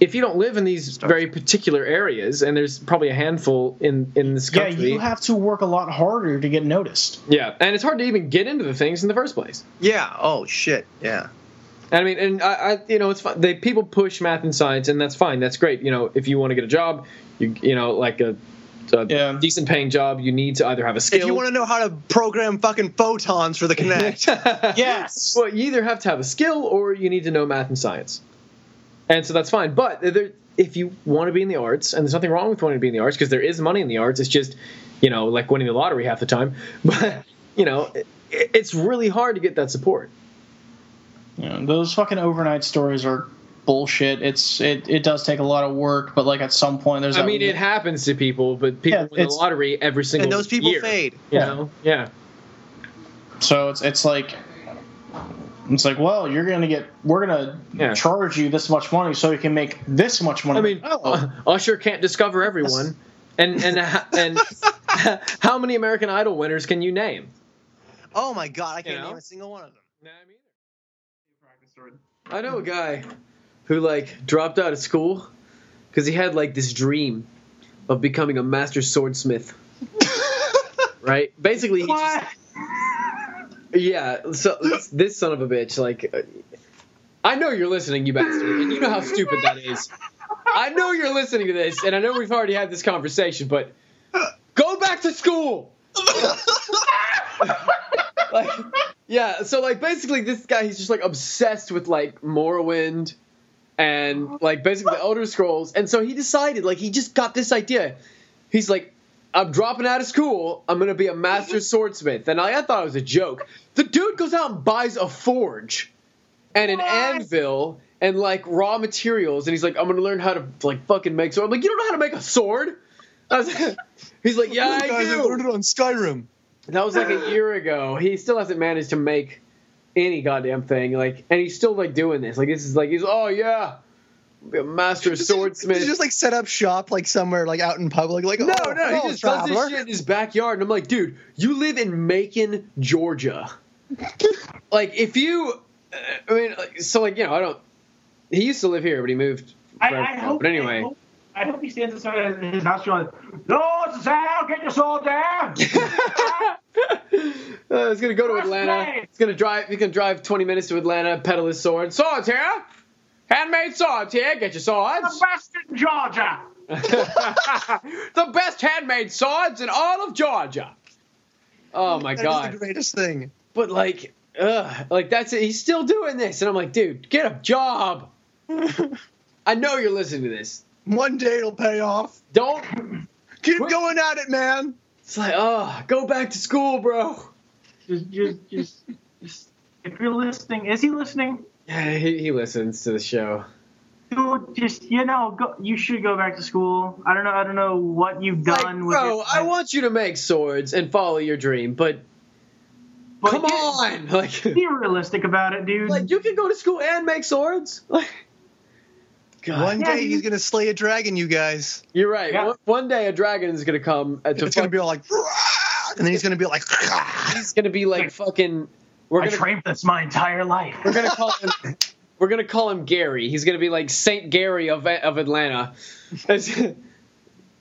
if you don't live in these very particular areas, and there's probably a handful in in this country, Yeah, country, you have to work a lot harder to get noticed. yeah, and it's hard to even get into the things in the first place. Yeah. Oh shit. Yeah. And I mean, and I, I you know, it's fine. They people push math and science, and that's fine. That's great. You know, if you want to get a job, you you know, like a a Yeah. decent paying job, you need to either have a skill. If you want to know how to program fucking photons for the Kinect, *laughs* Yes. Well, you either have to have a skill or you need to know math and science. And so that's fine. But there, if you want to be in the arts, and there's nothing wrong with wanting to be in the arts because there is money in the arts, it's just, you know, like winning the lottery half the time. *laughs* But, you know, it, it's really hard to get that support. Yeah, those fucking overnight stories are bullshit. It's it, it does take a lot of work, but like at some point there's. I that- mean, it happens to people, but people Yeah, win the lottery every single and those people year, fade. You Yeah. know? Yeah. So it's it's like it's like well you're gonna get we're gonna Yeah. charge you this much money so you can make this much money. I mean, oh, uh, Usher can't discover everyone. *laughs* And and uh, and *laughs* how many American Idol winners can you name? Oh my god, I can't know? name a single one of them. I know a guy who like dropped out of school because he had like this dream of becoming a master swordsmith. *laughs* right? Basically, he just, yeah. So this, this son of a bitch, like, uh, I know you're listening, you bastard, and you know how stupid that is. I know you're listening to this, and I know we've already had this conversation, but go back to school. *laughs* like, yeah. So like, basically, this guy he's just like obsessed with like Morrowind and like basically the Elder Scrolls, and so he decided like he just got this idea. He's like, I'm dropping out of school. I'm gonna be a master swordsmith, and I, I thought it was a joke. The dude goes out and buys a forge and an anvil and like raw materials, and he's like, I'm gonna learn how to like fucking make sword. I'm like, you don't know how to make a sword? Was, *laughs* he's like, yeah, I guys, I learned it on Skyrim. That was like a year ago. He still hasn't managed to make any goddamn thing. Like, and he's still like doing this. Like, this is like he's oh yeah, be a master Does swordsmith. he just like set up shop like somewhere like out in public? Like no, oh, no, he just does traveler. this shit in his backyard, and I'm like, dude, you live in Macon, Georgia. *laughs* like, if you, uh, I mean, so like you know, I don't. He used to live here, but he moved. I, I hope. but anyway. I hope, I hope he stands inside his house going, "No, Sal, get your sword down." *laughs* *laughs* Uh, he's gonna go to Atlanta. He's gonna drive. He's gonna drive 20 minutes to Atlanta, peddle his sword. Swords here, handmade swords here. Get your swords. the best in Georgia. *laughs* the best handmade swords in all of Georgia. Oh my That is god! the greatest thing. But like, ugh, like that's it. He's still doing this, and I'm like, dude, get a job. *laughs* I know you're listening to this. One day it'll pay off. Don't. Keep Quit- going at it, man. It's like, oh, go back to school, bro. Just, just, just, just. If you're listening, is he listening? Yeah, he, he listens to the show. Dude, just you know, go, you should go back to school. I don't know. I don't know what you've Like, done with bro, your- I want you to make swords and follow your dream, but but come on, *laughs* like, Be realistic about it, dude. like you can go to school and make swords. Like, *laughs* God, One Yeah, day he- he's gonna slay a dragon, you guys. you're right. Yeah. One, one day a dragon is gonna come uh, to It's gonna be all like, and then he's gonna be like, He's gonna be like fucking. We're I gonna trained this my entire life. we're gonna call him. *laughs* We're gonna call him Gary. He's gonna be like Saint Gary of of Atlanta. He'll be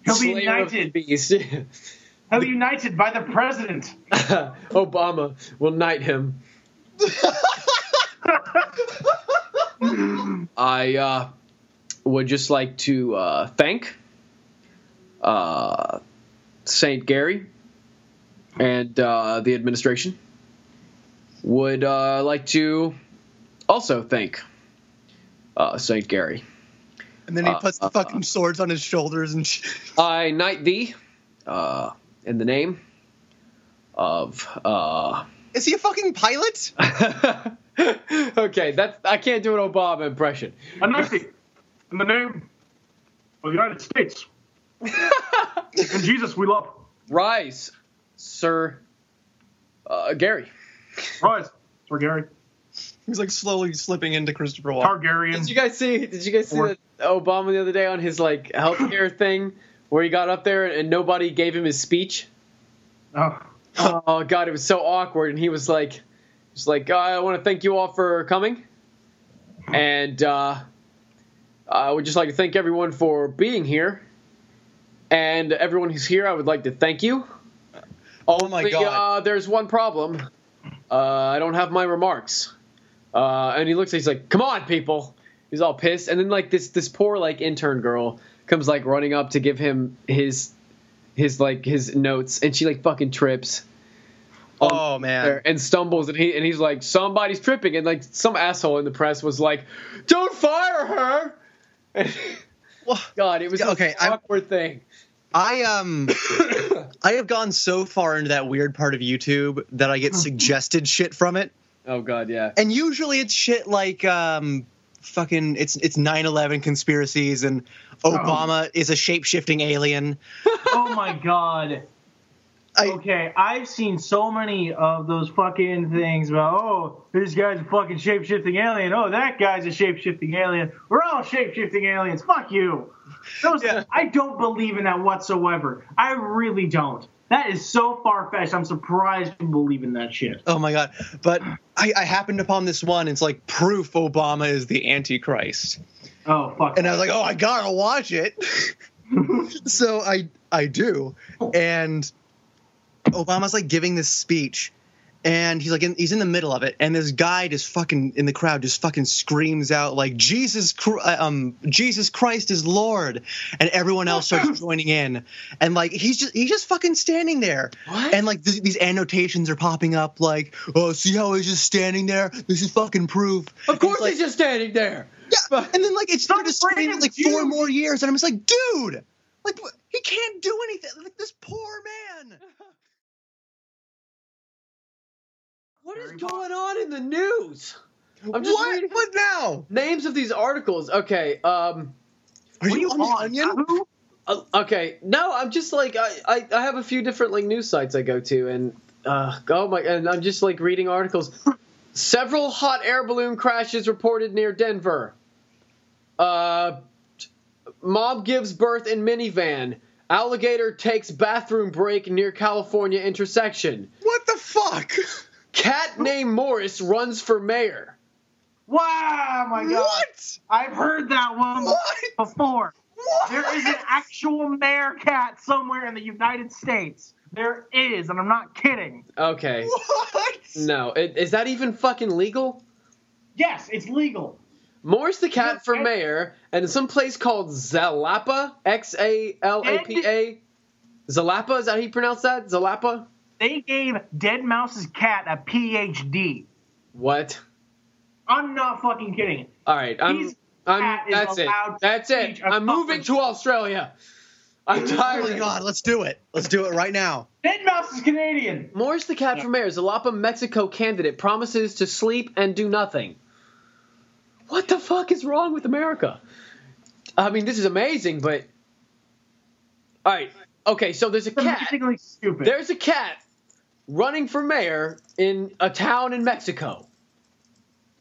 *laughs* Slayer of beast. *laughs* He'll be united by the president. Obama will knight him. I uh, would just like to uh, thank uh, Saint Gary and uh, the administration. Would uh, like to also thank uh, Saint Gary. and then he Uh, puts the uh, fucking swords on his shoulders and shit. I knight thee uh, in the name of. Uh, Is he a fucking pilot? *laughs* okay, that's I can't do an Obama impression. Anansi, in the name of the United States. *laughs* and Jesus, we love. Rise, Sir uh, Gary. Rise. Sir Gary. He's like slowly slipping into Christopher Walken. Did you guys see? Did you guys see Or- that Obama the other day on his like healthcare *coughs* thing where he got up there and nobody gave him his speech? Oh. Oh god, it was so awkward, and he was like, "Just like "Oh, I want to thank you all for coming, and uh, I would just like to thank everyone for being here, and everyone who's here. I would like to thank you. Oh my god. Uh, there's one problem. Uh, I don't have my remarks. Uh, and he looks. He's like, "Come on, people." He's all pissed, and then like this this poor like intern girl comes like running up to give him his his like his notes, and she like fucking trips. Oh man. and stumbles and he and he's like somebody's tripping and like some asshole in the press was like don't fire her god it was okay okay, an I'm- awkward thing I um *coughs* I have gone so far into that weird part of YouTube that I get *laughs* suggested shit from it. oh god yeah And usually it's shit like um fucking it's it's 9/11 conspiracies and Obama is a shape-shifting alien. *laughs* Oh my god. I Okay, I've seen so many of those fucking things about, oh, this guy's a fucking shapeshifting alien. Oh, that guy's a shapeshifting alien. We're all shapeshifting aliens. Fuck you. Those, Yeah. I don't believe in that whatsoever. I really don't. That is so far fetched. I'm surprised you believe in that shit. Oh my god! But I, I happened upon this one. It's like proof Obama is the Antichrist, Oh, fuck. and I was like, "Oh, I gotta watch it." *laughs* so I I do, and Obama's like giving this speech, and he's like in, he's in the middle of it, and this guy just fucking in the crowd just fucking screams out like Jesus uh, um Jesus Christ is Lord, and everyone else starts *laughs* joining in, and like he's just he's just fucking standing there, What? and like th- these annotations are popping up like oh see how he's just standing there? This is fucking proof. Of course like, he's just standing there. Yeah, and then like it's not just screaming like four you- more years, and I'm just like, dude, like he can't do anything. Like this poor man. *laughs* what is going on in the news i'm just what? reading What now? names of these articles okay um Are you on the onion? Uh, okay, no, I'm just like I, I, I have a few different like news sites I go to, and uh, oh my, and I'm just like reading articles. Several hot air balloon crashes reported near Denver. Uh, mob gives birth in minivan. Alligator takes bathroom break near California intersection. What the fuck? *laughs* Cat named Morris runs for mayor. Wow, my God. What? I've heard that one What? before. What? There is an actual mayor cat somewhere in the United States. There is, and I'm not kidding. Okay, What? no, i- is that even fucking legal? Yes, it's legal. Morris the cat for Yeah. mayor, and in some place called Zalapa, X A L A P A. Zalapa, is that how you pronounce that? Zalapa? They gave Deadmau5's cat a PhD. What? I'm not fucking kidding. All right, I'm. I'm. That's it. allowed to That's it. teach a I'm moving to Australia. I'm tired. Oh my god, let's do it. Let's do it right now. Dead Mouse is Canadian. Morris the cat for mayor, Zalapa, Mexico candidate promises to sleep and do nothing. What the fuck is wrong with America? I mean, this is amazing, but. All right. Okay, so there's a cat. Stupid. There's a cat running for mayor in a town in Mexico.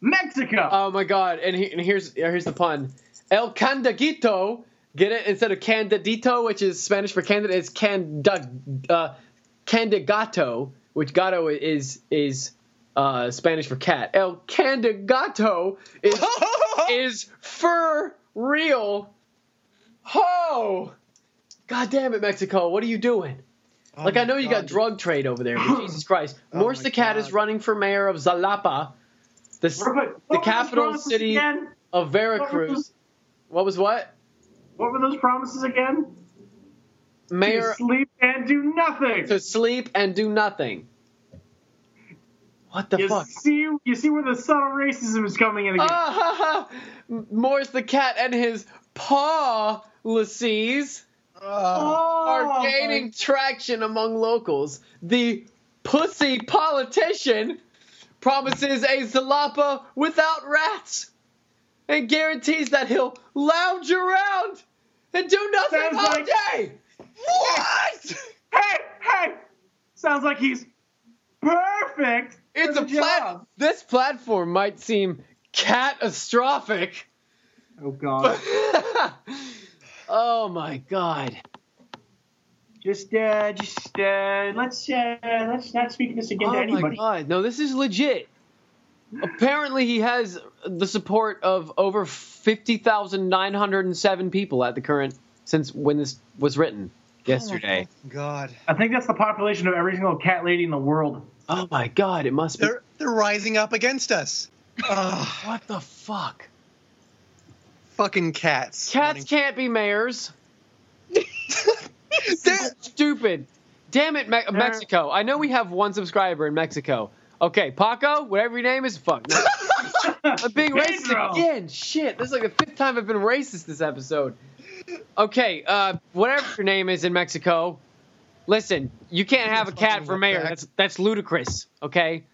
Mexico. Oh my god! And, he, and here's here's the pun. El Candigato. Get it? Instead of Candidito, which is Spanish for candidate, it's Canda, uh, Candidato, which gato is is uh, Spanish for cat. El Candigato is *laughs* is for real. Ho! God damn it, Mexico! What are you doing? Oh like I know you God. got drug trade over there, but *clears throat* Jesus Christ! Oh Morris my the cat God. is running for mayor of Zalapa, the s- What- what the capital city Again? of Veracruz. What was what? what were those promises again? Mayor To sleep and do nothing. to sleep and do nothing. What the you fuck? see, you see where the subtle racism is coming in again. Ah, *laughs* ha. Morris the cat and his policies Uh, are Oh, gaining traction among locals. The pussy politician promises a Zalapa without rats and guarantees that he'll lounge around and do nothing Sounds all like- day. what? Hey, hey! Sounds like he's perfect. It's a plat. This platform might seem catastrophic. Oh god. *laughs* oh my god. just, uh, just, uh, let's, uh, let's not speak this again Oh to anybody. Oh my god. No, this is legit. Apparently, he has the support of over 50,907 people at the current, since when this was written yesterday. Oh my God. I think that's the population of every single cat lady in the world. Oh my god, it must be. They're they're rising up against us. What the fuck? Fucking cats. Cats can't be mayors. *laughs* There- Stupid. Damn it, Me- Mexico. I know we have one subscriber in Mexico. Okay, Paco, whatever your name is, fuck. No. *laughs* I'm being racist Pedro. again. Shit, this is like the fifth time I've been racist this episode. Okay, uh, whatever your name is in Mexico, listen, you can't have a cat for mayor. That's that's ludicrous. Okay,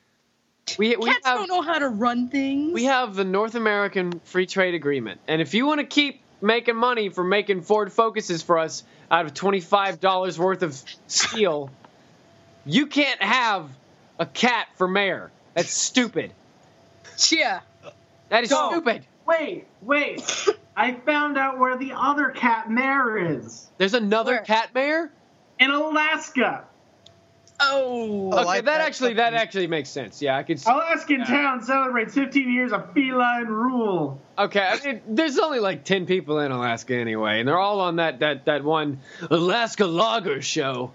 we we Cats have don't know how to run things. we have the North American Free Trade Agreement, and if you want to keep making money for making Ford Focuses for us out of twenty five dollars worth of steel, you can't have a cat for mayor. That's stupid. yeah. That is Go. stupid. Wait, wait. *laughs* I found out where the other cat mayor is. There's another Where? cat mayor. In Alaska. Oh. Oh, Okay, I that bet actually that actually makes sense. Yeah, I could. See. Alaskan town celebrates 15 years of feline rule. Okay, I mean, there's only like ten people in Alaska anyway, and they're all on that that that one Alaska Logger show.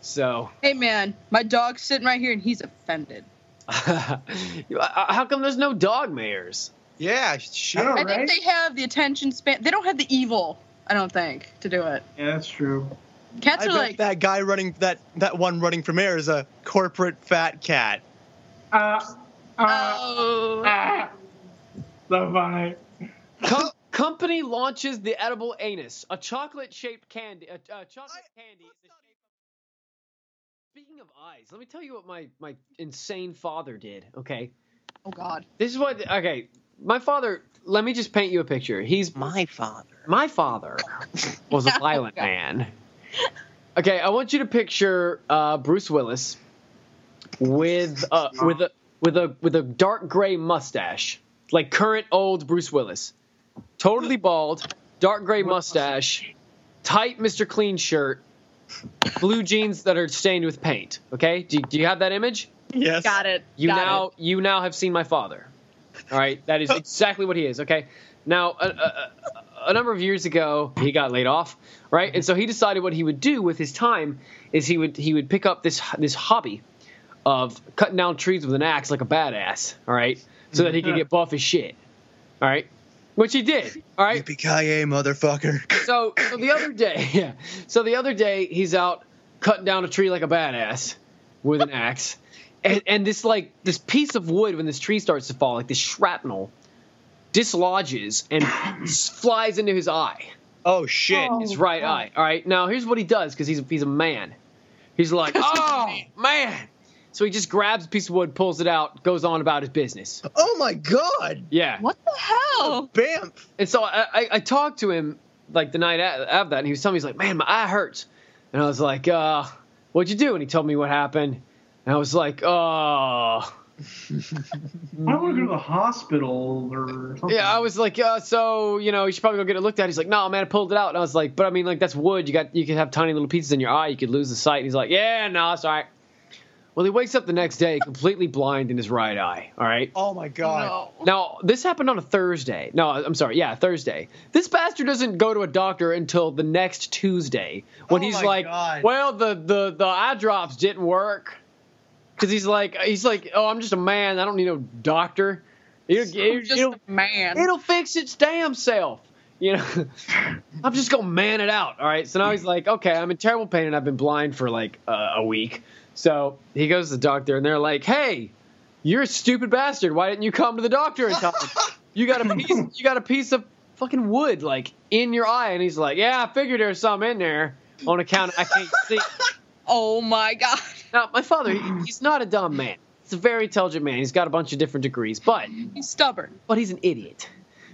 So, Hey man, my dog's sitting right here and he's offended. *laughs* Uh, how come there's no dog mayors? Yeah, shit. I know, I right? think they have the attention span. They don't have the evil. I don't think to do it. Yeah, that's true. Cats I are bet like that guy running that that one running for mayor is a corporate fat cat. Uh, uh, oh. ah. So funny. Com- company launches the edible anus, a chocolate-shaped candy. A, a chocolate candy. the shape of- Speaking of eyes, let me tell you what my my insane father did. Okay, oh god. this is what. Okay, my father. Let me just paint you a picture. He's My father. my father was a *laughs* violent God. man. Okay, I want you to picture uh, Bruce Willis with uh, with a with a with a dark gray mustache, like current old Bruce Willis, totally bald, dark gray mustache, tight Mr. Clean shirt, blue jeans that are stained with paint. Okay, do, do you have that image? Yes. Got it. You Got now it. you now have seen my father. All right, that is *laughs* exactly what he is. Okay, now a, a, a number of years ago he got laid off, right? And so he decided what he would do with his time is he would he would pick up this this hobby of cutting down trees with an axe like a badass. All right, so that he could get buff as shit. All right, which he did. All right, Yippee-ki-yay, motherfucker. *laughs* so, so the other day, *laughs* yeah. So the other day, he's out cutting down a tree like a badass with an axe, and, and this like this piece of wood when this tree starts to fall, like this shrapnel, dislodges and *clears throat* flies into his eye, Oh shit. Oh. his right eye. All right. Now here's what he does because he's he's a man. He's like, *laughs* oh man. So he just grabs a piece of wood, pulls it out, goes on about his business. Oh my god. Yeah. What the hell? Bam. And so I, I, I talked to him like the night a- of that, and he was telling me he's like, "Man, my eye hurts," and I was like, "Uh, what'd you do?" And he told me what happened, and I was like, "Oh, I want to go to the hospital or something. yeah." I was like, "Uh, so you know, you should probably go get it looked at." He's like, "No, man, I pulled it out," and I was like, "But I mean, like that's wood. You got you could have tiny little pieces in your eye. You could lose the sight." And he's like, "Yeah, no, it's all right." Well, he wakes up the next day completely blind in his right eye. All right. Oh my god. No. Now, this happened on a Thursday. No, I'm sorry. Yeah, Thursday. This bastard doesn't go to a doctor until the next Tuesday when Oh he's like, God. "Well, the the the eye drops didn't work." Cuz he's like he's like, "Oh, I'm just a man. I don't need no doctor." It'll, I'm it'll, just a man. it'll fix its damn self. You know, *laughs* I'm just gonna man it out. All right. So now he's like, okay, I'm in terrible pain and I've been blind for like uh, a week. So he goes to the doctor and they're like, hey, you're a stupid bastard. Why didn't you come to the doctor in time? You got a piece. You got a piece of fucking wood like in your eye. And he's like, yeah, I figured there's some in there on account I can't see. Oh my god. Now my father, he's not a dumb man. He's a very intelligent man. He's got a bunch of different degrees, but He's stubborn. but he's an idiot.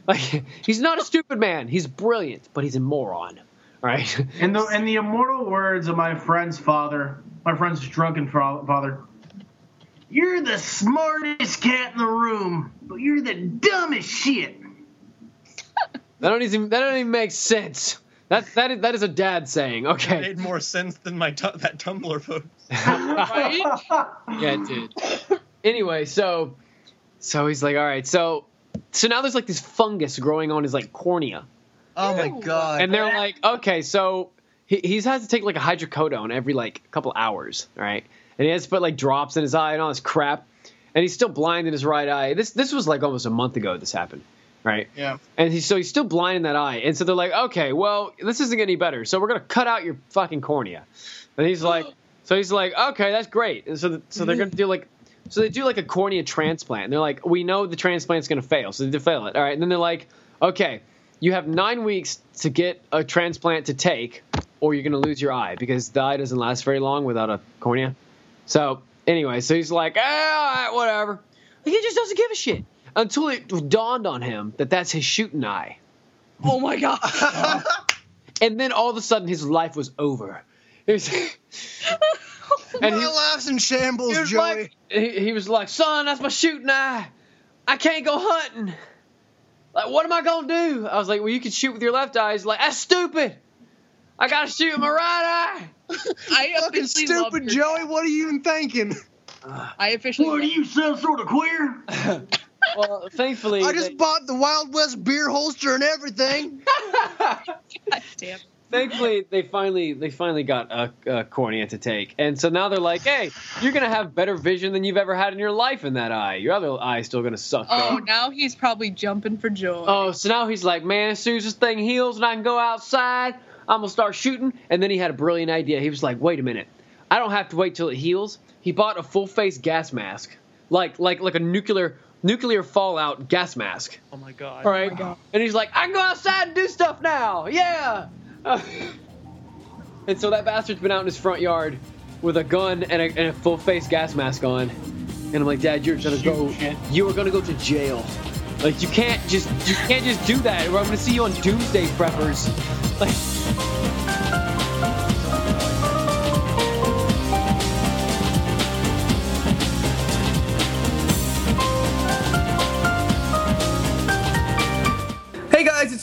Like *laughs* he's not a stupid man. He's brilliant, but he's a moron. All right. In the in the immortal words of my friend's father, my friend's drunken father, you're the smartest cat in the room, but you're the dumbest shit. That don't even that don't even make sense. That that is, that is a dad saying. Okay. Made more sense than my tu- that Tumblr post. *laughs* Right? Yeah, it did. Anyway, so so he's like, all right, so so now there's like this fungus growing on his like cornea, Oh my god. and they're like, okay, so he he's has to take like a hydrocodone every like couple hours, right? and he has to put like drops in his eye and all this crap, and he's still blind in his right eye. This this was like almost a month ago this happened, right? Yeah. And he's so he's still blind in that eye. And so they're like, okay, well, this isn't any better. So we're gonna cut out your fucking cornea. And he's like, so he's like, okay, that's great. And so th- so they're gonna do like. So they do like a cornea transplant. And they're like, we know the transplant's gonna fail, so they fail it. All right, and then they're like, okay, you have nine weeks to get a transplant to take, or you're gonna lose your eye because the eye doesn't last very long without a cornea. So anyway, so he's like, ah, whatever. He just doesn't give a shit until it dawned on him that that's his shooting eye, Oh my god. *laughs* and then all of a sudden his life was over. *laughs* He was, and My he, life's in shambles, was Joey. like, he, he was like, son, that's my shooting eye. I can't go hunting. Like, what am I gonna do? I was like, well, you can shoot with your left eye. He's like, that's stupid. I gotta shoot with my right eye. *laughs* I Fucking love stupid, Joey. What are you even thinking? I officially. What are you, some sort of queer? Well, thankfully, I just they- bought the Wild West beer holster and everything. God *laughs* damn. thankfully they finally they finally got uh, uh, a, a cornea to take and so now they're like hey you're gonna have better vision than you've ever had in your life in that eye your other eye's still gonna suck Oh, though. now he's probably jumping for joy. oh so now he's like man as soon as this thing heals and i can go outside i'm gonna start shooting and then he had a brilliant idea he was like wait a minute i don't have to wait till it heals he bought a full face gas mask like like like a nuclear nuclear fallout gas mask. Oh my god. all right. And he's like i can go outside and do stuff now. Yeah. Uh, *laughs* and so that bastard's been out in his front yard with a gun and a, and a full face gas mask on. And i'm like dad you're gonna go shit. you are gonna go to jail. Like you can't just you can't just do that. Or i'm gonna see you on doomsday preppers. *laughs* Like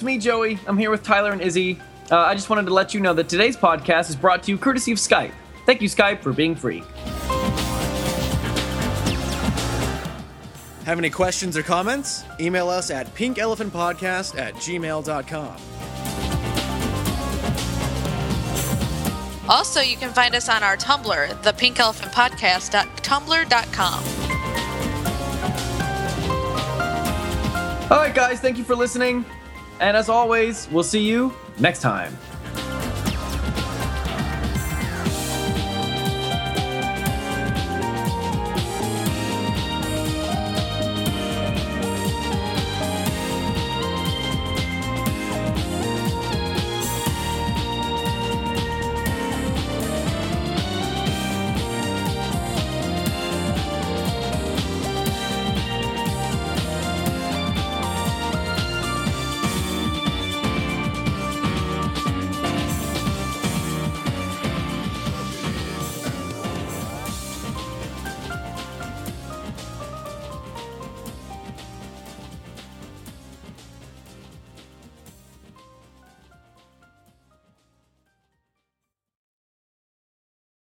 it's me, Joey. I'm here with Tyler and Izzy. Uh, I just wanted to let you know that today's podcast is brought to you courtesy of Skype. Thank you, Skype, for being free. Have any questions or comments? Email us at pinkelephantpodcast at gmail.com. Also, you can find us on our Tumblr, thepinkelephantpodcast.tumblr.com. All right, guys, thank you for listening. And as always, we'll see you next time.